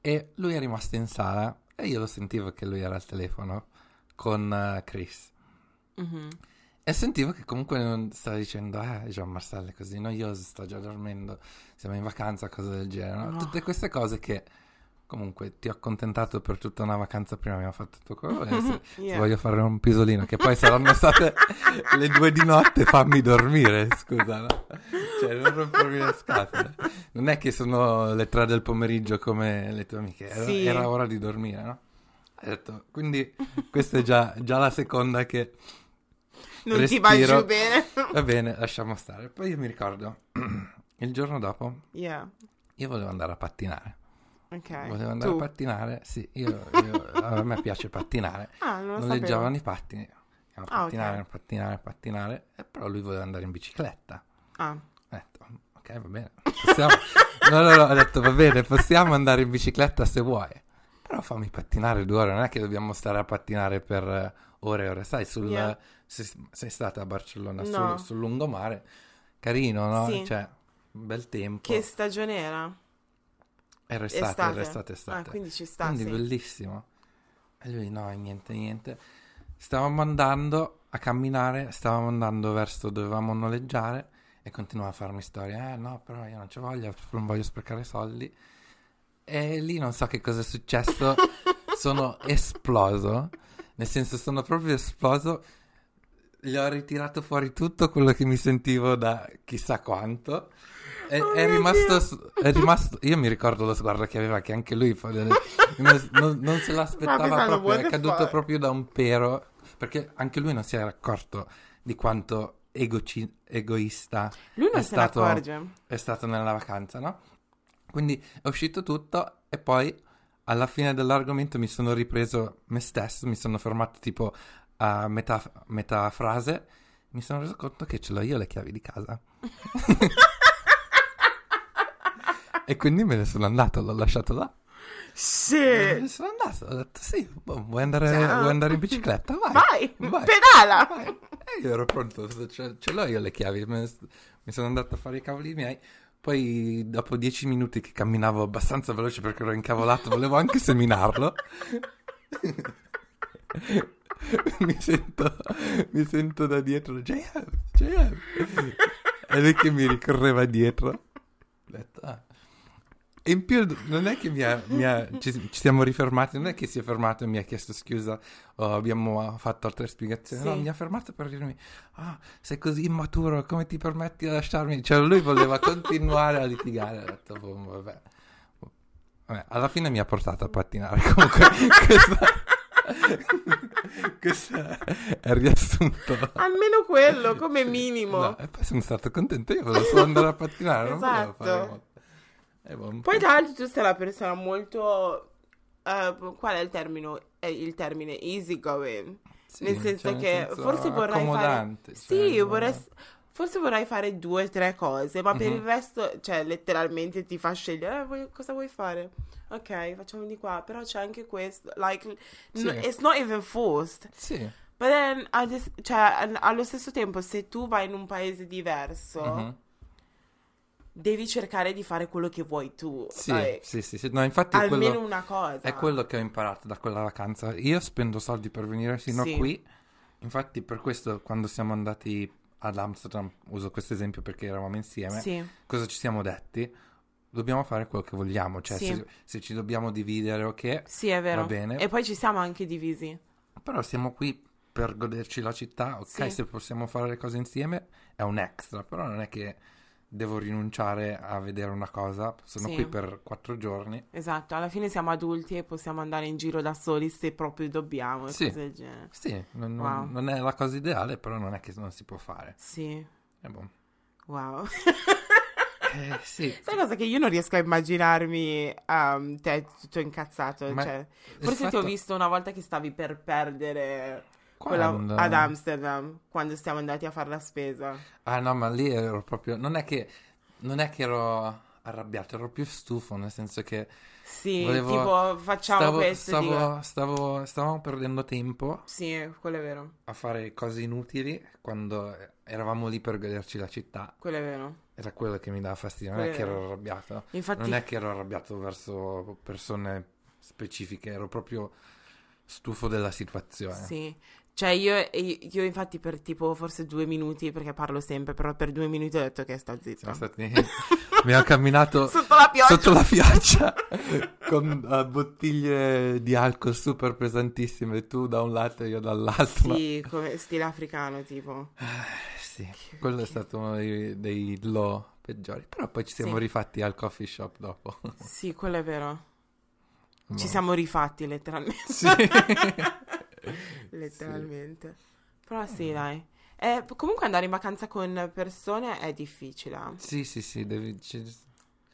E lui è rimasto in sala e io lo sentivo che lui era al telefono con eh, Chris. Mhm. E sentivo che comunque non stava dicendo, eh, Gian Marcello è così noioso, sta già dormendo, siamo in vacanza, cose del genere. no? No. Tutte queste cose che comunque ti ho accontentato per tutta una vacanza prima, abbiamo fatto tutto quello volessi. Se Yeah. voglio fare un pisolino, che poi saranno state le due di notte, fammi dormire, scusa, no? Cioè, non rompermi le scatole. Non è che sono le tre del pomeriggio come le tue amiche, era, Sì. era ora di dormire, no? Detto, quindi questa è già, già la seconda che Non ti va respiro. giù bene. Va bene, lasciamo stare. Poi io mi ricordo, il giorno dopo, yeah. io volevo andare a pattinare. Ok. Volevo andare Tu? a pattinare, sì, io, io- a me piace pattinare. Ah, non lo Noleggiavano i pattini. A Ah, pattinare, ok. pattinare, pattinare. E però lui voleva andare in bicicletta. Ah. Ho detto, ok, va bene. Possiamo... no, no, no, ho detto, va bene, possiamo andare in bicicletta se vuoi. Però fammi pattinare due ore, non è che dobbiamo stare a pattinare per eh, ore e ore. Sai, sul, Yeah. sei, sei stata a Barcellona, No. sul, sul lungomare, carino, no? Sì. Cioè, bel tempo. Che stagione era? Era estate, estate. era estate, estate. Ah, quindi ci sta, Quindi sì. bellissimo. E lui no, niente, niente. Stavamo andando a camminare, stavamo andando verso dove dovevamo noleggiare e continuava a farmi storie. Eh no, però io non ci voglio, non voglio sprecare soldi. E lì non so che cosa è successo, sono esploso, nel senso sono proprio esploso, gli ho ritirato fuori tutto quello che mi sentivo da chissà quanto. È, Oh è rimasto, è rimasto, io mi ricordo lo sguardo che aveva, che anche lui non, non- se l'aspettava proprio, è caduto fuck? proprio da un pero, perché anche lui non si era accorto di quanto egoci- egoista Lui non è se stato- accorge. è stato nella vacanza, no? Quindi è uscito tutto e poi alla fine dell'argomento mi sono ripreso me stesso, mi sono fermato tipo a metà, metà frase, mi sono reso conto che ce l'ho io le chiavi di casa. e quindi me ne sono andato, l'ho lasciato là. Sì. Me ne sono andato, ho detto sì, boh, vuoi, andare, vuoi andare in bicicletta? Vai, Vai, vai. pedala. Vai. E io ero pronto, ce, ce l'ho io le chiavi, me mi sono andato a fare i cavoli miei. Poi dopo dieci minuti che camminavo abbastanza veloce perché ero incavolato, volevo anche seminarlo. mi, sento, mi sento da dietro, JM, JM. E lui che mi ricorreva dietro. Ah. E in più non è che mi ha, mi ha- ci, ci siamo rifermati, non è che si è fermato e mi ha chiesto scusa o abbiamo fatto altre spiegazioni, Sì. no, mi ha fermato per dirmi, ah, sei così immaturo, come ti permetti di lasciarmi? Cioè lui voleva continuare a litigare, ho detto, boh, vabbè. Vabbè, alla fine mi ha portato a pattinare, comunque questa, questo è il riassunto. Almeno quello, come minimo. No, e poi sono stato contento, io volevo solo andare a pattinare, non volevo Esatto. fare boh, Poi po'- tra l'altro tu sei una persona molto... eh, qual è il termine? È il termine easy going. Sì, nel senso cioè, che senso forse vorrai fare... accomodante, Sì, cioè, vorrei... no. Forse vorrai fare due o tre cose, ma per Mhm. il resto, cioè, letteralmente ti fa scegliere eh, vuoi- cosa vuoi fare. Ok, facciamo di qua, però c'è anche questo. Like, Sì. it's not even forced. Sì, But then, the- cioè, al- allo stesso tempo, se tu vai in un paese diverso, mhm. devi cercare di fare quello che vuoi tu. sì, like, sì, sì, sì. No, infatti almeno quello, una cosa. è quello che ho imparato da quella vacanza. Io spendo soldi per venire fino Sì. a qui. Infatti per questo quando siamo andati ad Amsterdam, uso questo esempio perché eravamo insieme, Sì, cosa ci siamo detti? Dobbiamo fare quello che vogliamo, cioè Sì. se, se ci dobbiamo dividere ok, sì, è vero. va bene, E poi ci siamo anche divisi. però siamo qui per goderci la città, ok, Sì. se possiamo fare le cose insieme è un extra, però non è che devo rinunciare a vedere una cosa, sono Sì. qui per quattro giorni. Esatto, alla fine siamo adulti e possiamo andare in giro da soli se proprio dobbiamo e Sì. Sì, non, Wow. non è la cosa ideale, però non è che non si può fare. Sì, Eh, boh. wow. Eh, sì, Sai cosa che io non riesco a immaginarmi um, te tutto incazzato? Cioè, forse ti ho fatto- visto una volta che stavi per perdere quella- ad Amsterdam, quando siamo andati a fare la spesa. Ah no, ma lì ero proprio... Non è che, non è che ero arrabbiato, ero più stufo, nel senso che Sì, Volevo- tipo facciamo stavo, questo. stavo, stavo- stavamo perdendo tempo Sì, quello è vero, a fare cose inutili quando eravamo lì per goderci la città. quello è vero. Era quello che mi dava fastidio, non è Quello che è ero arrabbiato. Infatti, Non è che ero arrabbiato verso persone specifiche, ero proprio stufo della situazione. sì. Cioè io, io infatti per tipo forse due minuti, perché parlo sempre, però per due minuti ho detto che sta zitto. Siamo stati... Abbiamo camminato Sotto la pioggia. sotto la pioggia con eh, bottiglie di alcol super pesantissime, tu da un lato e io dall'altro. Sì, come stile africano tipo. Eh, sì, quello è stato uno dei, dei low peggiori. Però poi ci siamo Sì. rifatti al coffee shop dopo. Sì, quello è vero. Ci Boh. siamo rifatti letteralmente. Sì. letteralmente. Però sì, dai. Eh, comunque andare in vacanza con persone è difficile. sì, sì, sì, devi-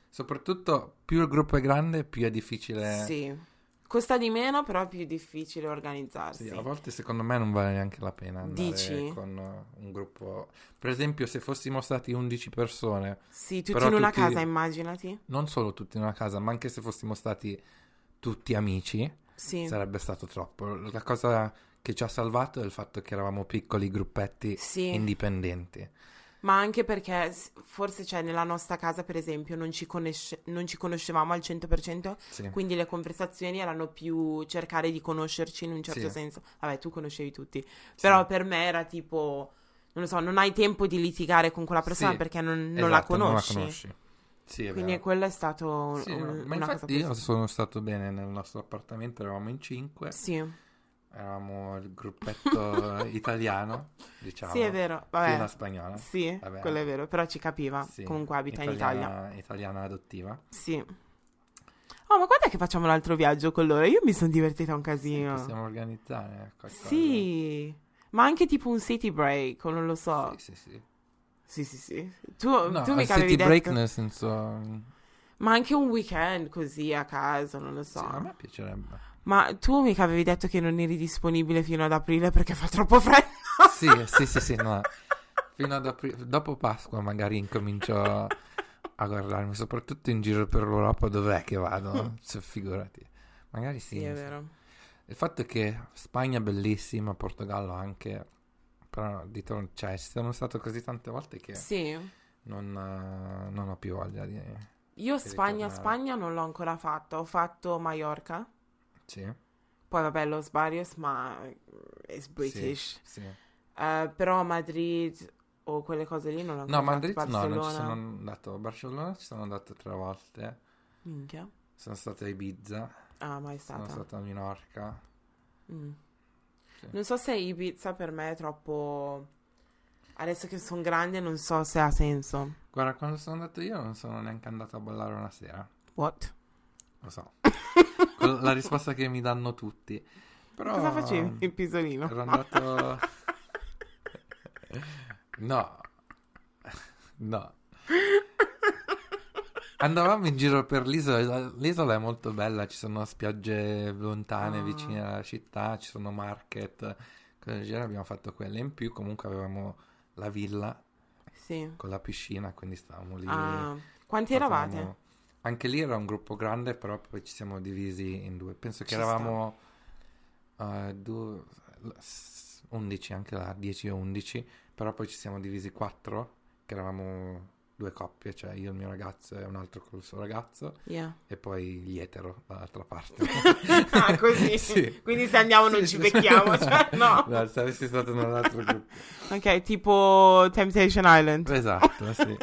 soprattutto più il gruppo è grande, più è difficile. Sì. Costa di meno, però è più difficile organizzarsi. Sì, a volte secondo me non vale neanche la pena andare Dici? con un gruppo. Per esempio, se fossimo stati 11 persone, Sì, tutti in una tutti- casa, immaginati. non solo tutti in una casa, ma anche se fossimo stati tutti amici, Sì. sarebbe stato troppo. La cosa che ci ha salvato è il fatto che eravamo piccoli gruppetti Sì. indipendenti. Ma anche perché forse c'è nella nostra casa, per esempio, non ci, conosce- non ci conoscevamo al 100%, Sì. quindi le conversazioni erano più cercare di conoscerci in un certo Sì. senso. Vabbè, tu conoscevi tutti, però per me era tipo, non lo so, non hai tempo di litigare con quella persona perché non, non la Esatto, non conosci. la conosci. Sì, è Quindi vero. quello è stato un- Sì, un- ma infatti io sono stato bene nel nostro appartamento, eravamo in cinque, Sì, eravamo il gruppetto italiano, diciamo, sì, è vero. Vabbè, una spagnola. sì, Vabbè. quello è vero, però ci capiva. Sì, Comunque abita in Italia. italiana- Italiana adottiva. Sì. Oh, ma guarda che facciamo un altro viaggio con loro. Io mi sono divertita un casino. Possiamo organizzare qualcosa. Sì, ma anche tipo un city break, o non lo so. Sì, sì, sì. Sì, sì, sì. Tu, No, tu mi avevi break detto... nel senso... Ma anche un weekend così a casa, non lo Sì, so. a me piacerebbe. Ma tu mica avevi detto che non eri disponibile fino ad aprile perché fa troppo freddo. Sì, sì, sì, sì, no. Fino ad apri- dopo Pasqua magari incomincio a guardarmi, soprattutto in giro per l'Europa, dov'è che vado? Cioè, figurati. Magari sì. Sì, è sì. vero. Il fatto è che Spagna è bellissima, Portogallo anche, però di cioè, ci sono stato così tante volte che Sì. non, eh, non ho più voglia di... Io Di Spagna, ritornare. Spagna non l'ho ancora fatto. Ho fatto Mallorca. Sì, Poi vabbè, Los Barrios, ma è British. sì. Eh, però Madrid o quelle cose lì non l'ho ancora No, fatto. Madrid no, non ci sono andato. Barcellona ci sono andato tre volte. Minchia. Sono stato a Ibiza, Ah, mai sono stata. stato a Minorca. Mm. Sì. Non so se Ibiza per me è troppo... Adesso che sono grande non so se ha senso. Guarda, quando sono andato io non sono neanche andato a ballare una sera. What? Lo so. La risposta che mi danno tutti. Però Cosa facevi? Il pisolino? Ero andato... No. No. Andavamo in giro per l'isola. L'isola è molto bella, ci sono spiagge lontane Ah. vicine alla città, ci sono market, cose del genere. Abbiamo fatto quelle in più. Comunque avevamo la villa Sì. con la piscina, quindi stavamo lì. Ah, quanti Facevamo- eravate? Anche lì era un gruppo grande, però poi ci siamo divisi in due. Penso che Ci eravamo eh, due, s- 11, anche là, 10 o 11, però poi ci siamo divisi quattro, che eravamo due coppie, cioè io e il mio ragazzo e un altro con il suo ragazzo, Yeah. e poi gli etero dall'altra parte. ah, così. Sì. Quindi se andiamo non Sì, ci becchiamo, cioè no. No, se avessi stato nell'altro gruppo. Ok, tipo Temptation Island. Esatto, sì.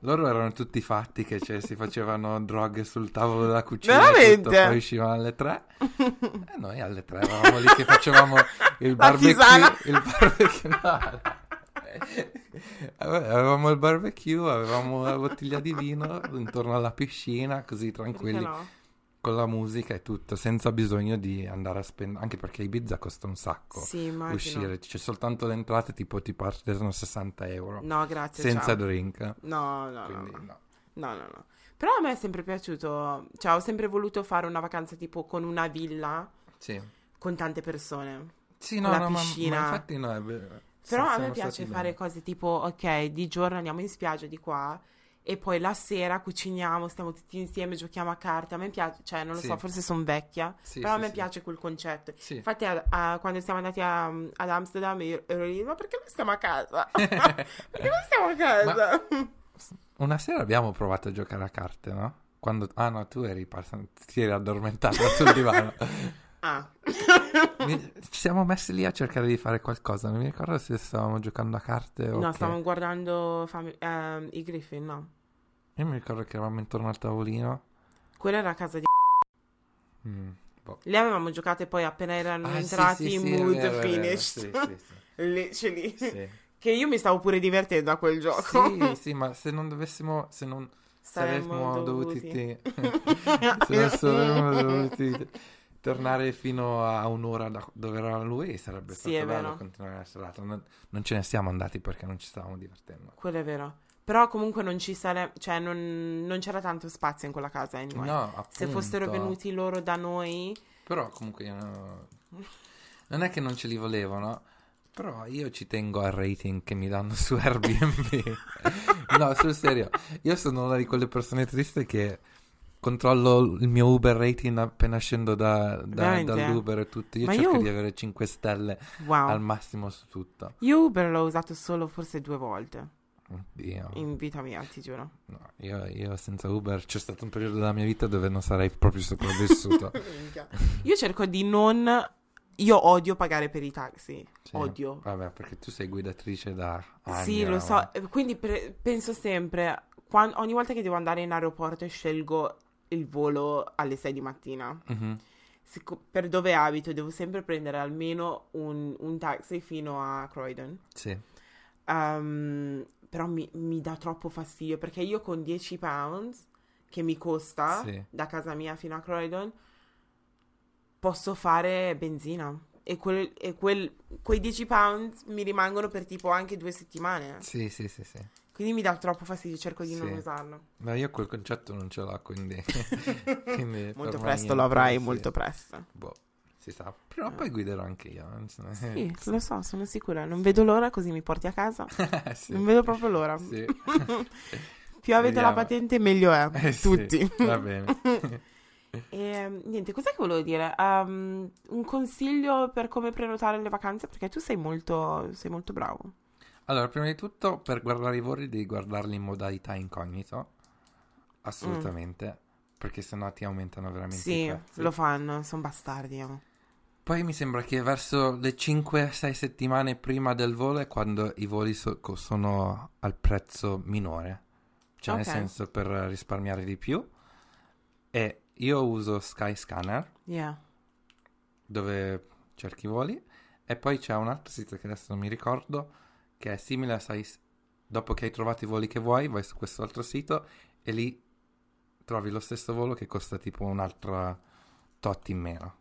Loro erano tutti fatti che cioè, si facevano droghe sul tavolo della cucina e Veramente? tutto, poi uscivano alle tre. E noi alle tre eravamo lì che facevamo il barbecue. Il barbecue no. Ave- Avevamo il barbecue, avevamo la bottiglia di vino intorno alla piscina, così tranquilli, no? con la musica e tutto, senza bisogno di andare a spendere, anche perché Ibiza costa un sacco Sì, immagino. uscire, c'è soltanto le entrate tipo ti partono 60 euro, No, grazie. senza ciao. drink. No, no, no, Quindi no. no. No, no, no. Però a me è sempre piaciuto, cioè ho sempre voluto fare una vacanza tipo con una villa Sì. con tante persone. Sì, Con no, la no, ma- piscina. Ma, infatti no, è vero. Però a me piace fare bene. cose tipo, ok, di giorno andiamo in spiaggia di qua e poi la sera cuciniamo, stiamo tutti insieme, giochiamo a carte. A me piace, cioè non lo Sì. so, forse sono vecchia, Sì, però a sì, me sì. piace quel concetto. Sì. Infatti a- a- quando siamo andati a- ad Amsterdam io ero lì, ma perché non stiamo a casa? perché non stiamo a casa? Una sera abbiamo provato a giocare a carte, no? Quando... Ah no, tu eri, pas- ti eri addormentata sul divano. Ah, Ci siamo messi lì a cercare di fare qualcosa. Non mi ricordo se stavamo giocando a carte o no, che- stavamo guardando fami- ehm, i Griffin, no. Io mi ricordo che eravamo intorno al tavolino. Quella era a casa di... Mm, boh. Lì avevamo giocato e poi appena erano Ah, sì, entrati sì, in sì, mood vero, vero. finished. Sì, sì, lì, c'è lì. sì. Sì. Che io mi stavo pure divertendo a quel gioco. Sì, sì, ma se non dovessimo, se non Saremmo dovuti. dovuti, se non saremmo dovuti tornare fino a un'ora da dove era lui, sarebbe Sì, stato bello continuare la serata. Non, non ce ne siamo andati perché non ci stavamo divertendo. Quello è vero. Però comunque non ci sare... cioè non, non c'era tanto spazio in quella casa anyway. No, appunto. Se fossero venuti loro da noi, Però comunque io no- non è che non ce li volevo, no? Però io ci tengo al rating che mi danno su Airbnb. no, sul serio. Io sono una di quelle persone triste che controllo il mio Uber rating appena scendo da, da- dall'Uber e tutto. Io Ma cerco io- di avere 5 stelle wow. al massimo su tutto. Io Uber l'ho usato solo forse due volte. Oddio. in vita mia, ti giuro. No, io, io senza Uber c'è stato un periodo della mia vita dove non sarei proprio sopravvissuto. Io cerco di non... Io odio pagare per i taxi. Sì. Odio. Vabbè, perché tu sei guidatrice da anni. Sì, lo so. Quindi pre- penso sempre, quan- ogni volta che devo andare in aeroporto scelgo il volo alle 6 di mattina. Mhm. Sic- per dove abito devo sempre prendere almeno un, un taxi fino a Croydon. Sì. Ehm, però mi, mi dà troppo fastidio perché io con 10 pounds che mi costa Sì. da casa mia fino a Croydon posso fare benzina. E, quel, e quel- quei 10 pounds mi rimangono per tipo anche due settimane. Sì, sì, sì, sì. Quindi mi dà troppo fastidio, cerco di non Sì. usarlo. Ma io quel concetto non ce l'ho, quindi... quindi Molto presto lo avrai, sì. molto presto. Boh, si sa. Prima o Eh. poi guiderò anche io. insomma. Sì, lo so, sono sicura. Non vedo l'ora così mi porti a casa. Sì. Non vedo proprio l'ora. Sì. Più avete la Vediamo. patente, meglio è. Eh, Tutti. Va bene. E niente, cos'è che volevo dire? Um, un consiglio per come prenotare le vacanze? Perché tu sei molto, sei molto bravo. Allora, prima di tutto, per guardare i voli devi guardarli in modalità incognito. Assolutamente. Perché sennò ti aumentano veramente i Sì, prezzi. lo fanno, sono bastardi. oh. Poi mi sembra che verso le 5-6 settimane prima del volo è quando i voli so- sono al prezzo minore. Cioè, nel Ok. senso, per risparmiare di più. E io uso Skyscanner, Yeah. dove cerchi i voli. E poi c'è un altro sito che adesso non mi ricordo, che è simile a Skys... Dopo che hai trovato i voli che vuoi, vai su questo altro sito e lì trovi lo stesso volo che costa tipo un altro tot in meno.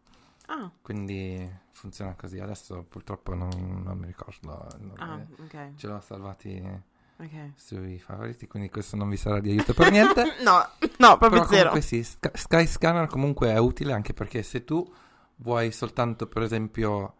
Ah, Quindi funziona così. Adesso purtroppo non, non mi ricordo. non- ah, ok, Ce l'ho salvati ok. sui favoriti, quindi questo non vi sarà di aiuto per niente. no, no, proprio Però zero. sì, Sky, Skyscanner comunque è utile anche perché se tu vuoi soltanto, per esempio,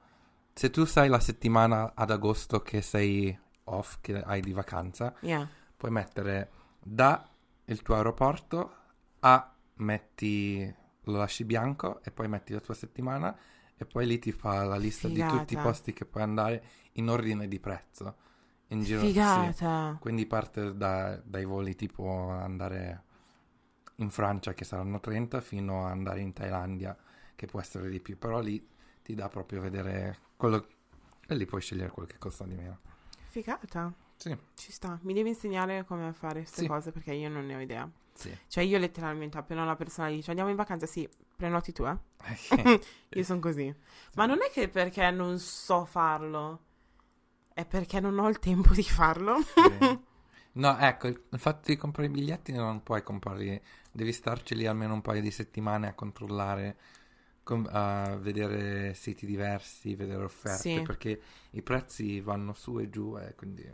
se tu sai la settimana ad agosto che sei off, che hai di vacanza, Yeah. puoi mettere da il tuo aeroporto a metti lo lasci bianco e poi metti la tua settimana e poi lì ti fa la lista di tutti i Figata. posti che puoi andare in ordine di prezzo in giro sì. Figata. quindi parte da- dai voli tipo andare in Francia che saranno 30 fino ad andare in Thailandia che può essere di più però lì ti dà proprio a vedere quello e lì puoi scegliere quello che costa di meno Figata. sì Ci sta. Mi devi insegnare come fare queste Sì. cose perché io non ne ho idea. sì Cioè, io letteralmente appena una persona dice andiamo in vacanza, sì, prenoti tu, eh. Io sono così. Ma non è che perché non so farlo, è perché non ho il tempo di farlo. Sì. No, ecco, il, fatto di comprare i biglietti non puoi comprarli, devi starci lì almeno un paio di settimane a controllare, a vedere siti diversi, vedere offerte, Sì. perché i prezzi vanno su e giù, e quindi...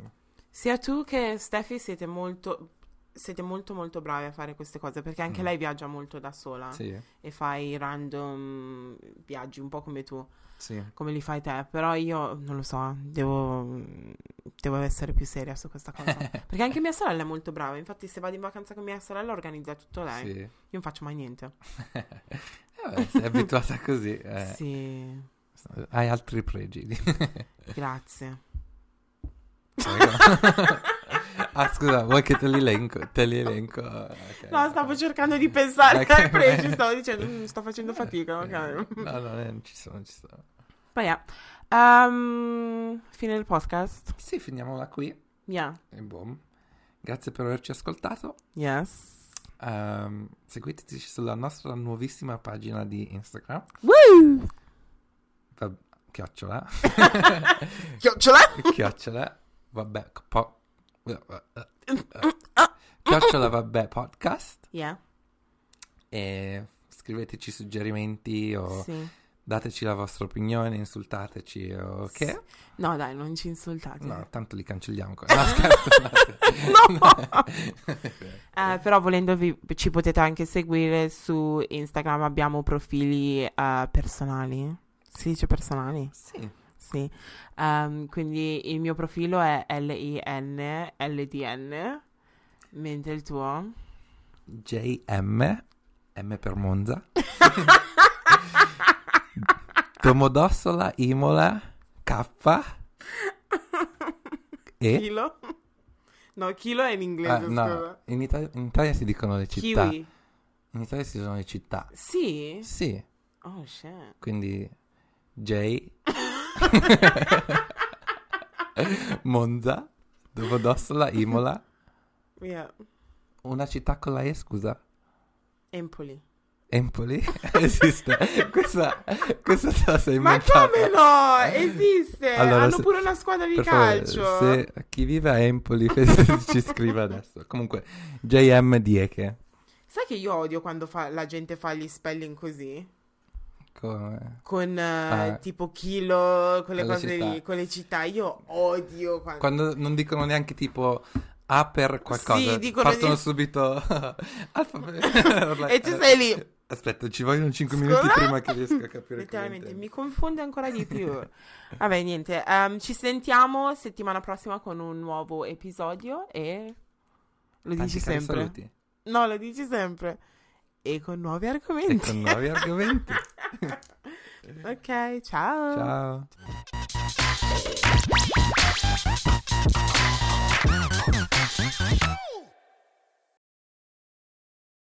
Sia tu che Steffi siete molto, siete molto molto bravi a fare queste cose perché anche Mm. lei viaggia molto da sola Sì, e fai random viaggi un po' come tu, sì. come li fai te, però io non lo so, devo, devo essere più seria su questa cosa. perché anche mia sorella è molto brava, infatti se vado in vacanza con mia sorella organizza tutto lei, Sì. io non faccio mai niente. Eh, vabbè, sei abituata così. eh, Sì, Hai altri pregi. grazie. Ah, scusa, vuoi che te li elenco? Te li elenco. ok. No, stavo cercando di pensare Ok. ai pregi, stavo dicendo, "Mm, sto facendo fatica, ok. No, no, eh, non ci sono, ci sono. Ma yeah. Ehm, fine del podcast. Sì, finiamola qui. Yeah. E boom. Grazie per averci ascoltato. Yes. Ehm, seguiteci sulla nostra nuovissima pagina di Instagram. Woo! Va- chiocciola. Chiocciola. chiocciola. Vabbè. Po- chiocciola vabbè podcast. Yeah. E scriveteci suggerimenti o Sì. Dateci la vostra opinione, insultateci o che. No, dai, non ci insultate. No, tanto li cancelliamo. No, scherzo. no. Eh, però volendo vi- ci potete anche seguire su Instagram, abbiamo profili eh, personali. Si dice personali? sì. Sì. Ehm, quindi il mio profilo è L-I-N-L-D-N, mentre il tuo... JM, M per Monza. Domodossola, Imola, K. E Filo? No, chilo è in inglese, Ah, no, in, Italia, in Italia si dicono le città. Kiwi. In Italia si dicono le città. Sì? Sì, Oh, shit. quindi J, Monza, Domodossola, Imola. Yeah. Una città con la E, scusa? Empoli. Empoli? Esiste. questa, questa te la sei Ma come no? Esiste! Allora, Hanno se- pure una squadra di Per favore, calcio. se chi vive a Empoli ci scrive adesso. Comunque, JM Dieke. Sai che io odio quando fa- la gente fa gli spelling così? Come? Con eh, Ah. tipo chilo, quelle Con le cose città. lì, con le città. Io odio quando... Quando non dicono neanche tipo A per qualcosa, Sì, dicono partono di- subito alfabeto. E tu sei lì. Aspetta, ci vogliono 5 Scusa? minuti prima che riesco a capire Letteralmente, mi confonde ancora di più. Vabbè, niente. ehm, ci sentiamo settimana prossima con un nuovo episodio e... Lo dici Tanti cari sempre? saluti. No, lo dici sempre. E con nuovi E argomenti. con nuovi argomenti. ok, ciao. Ciao.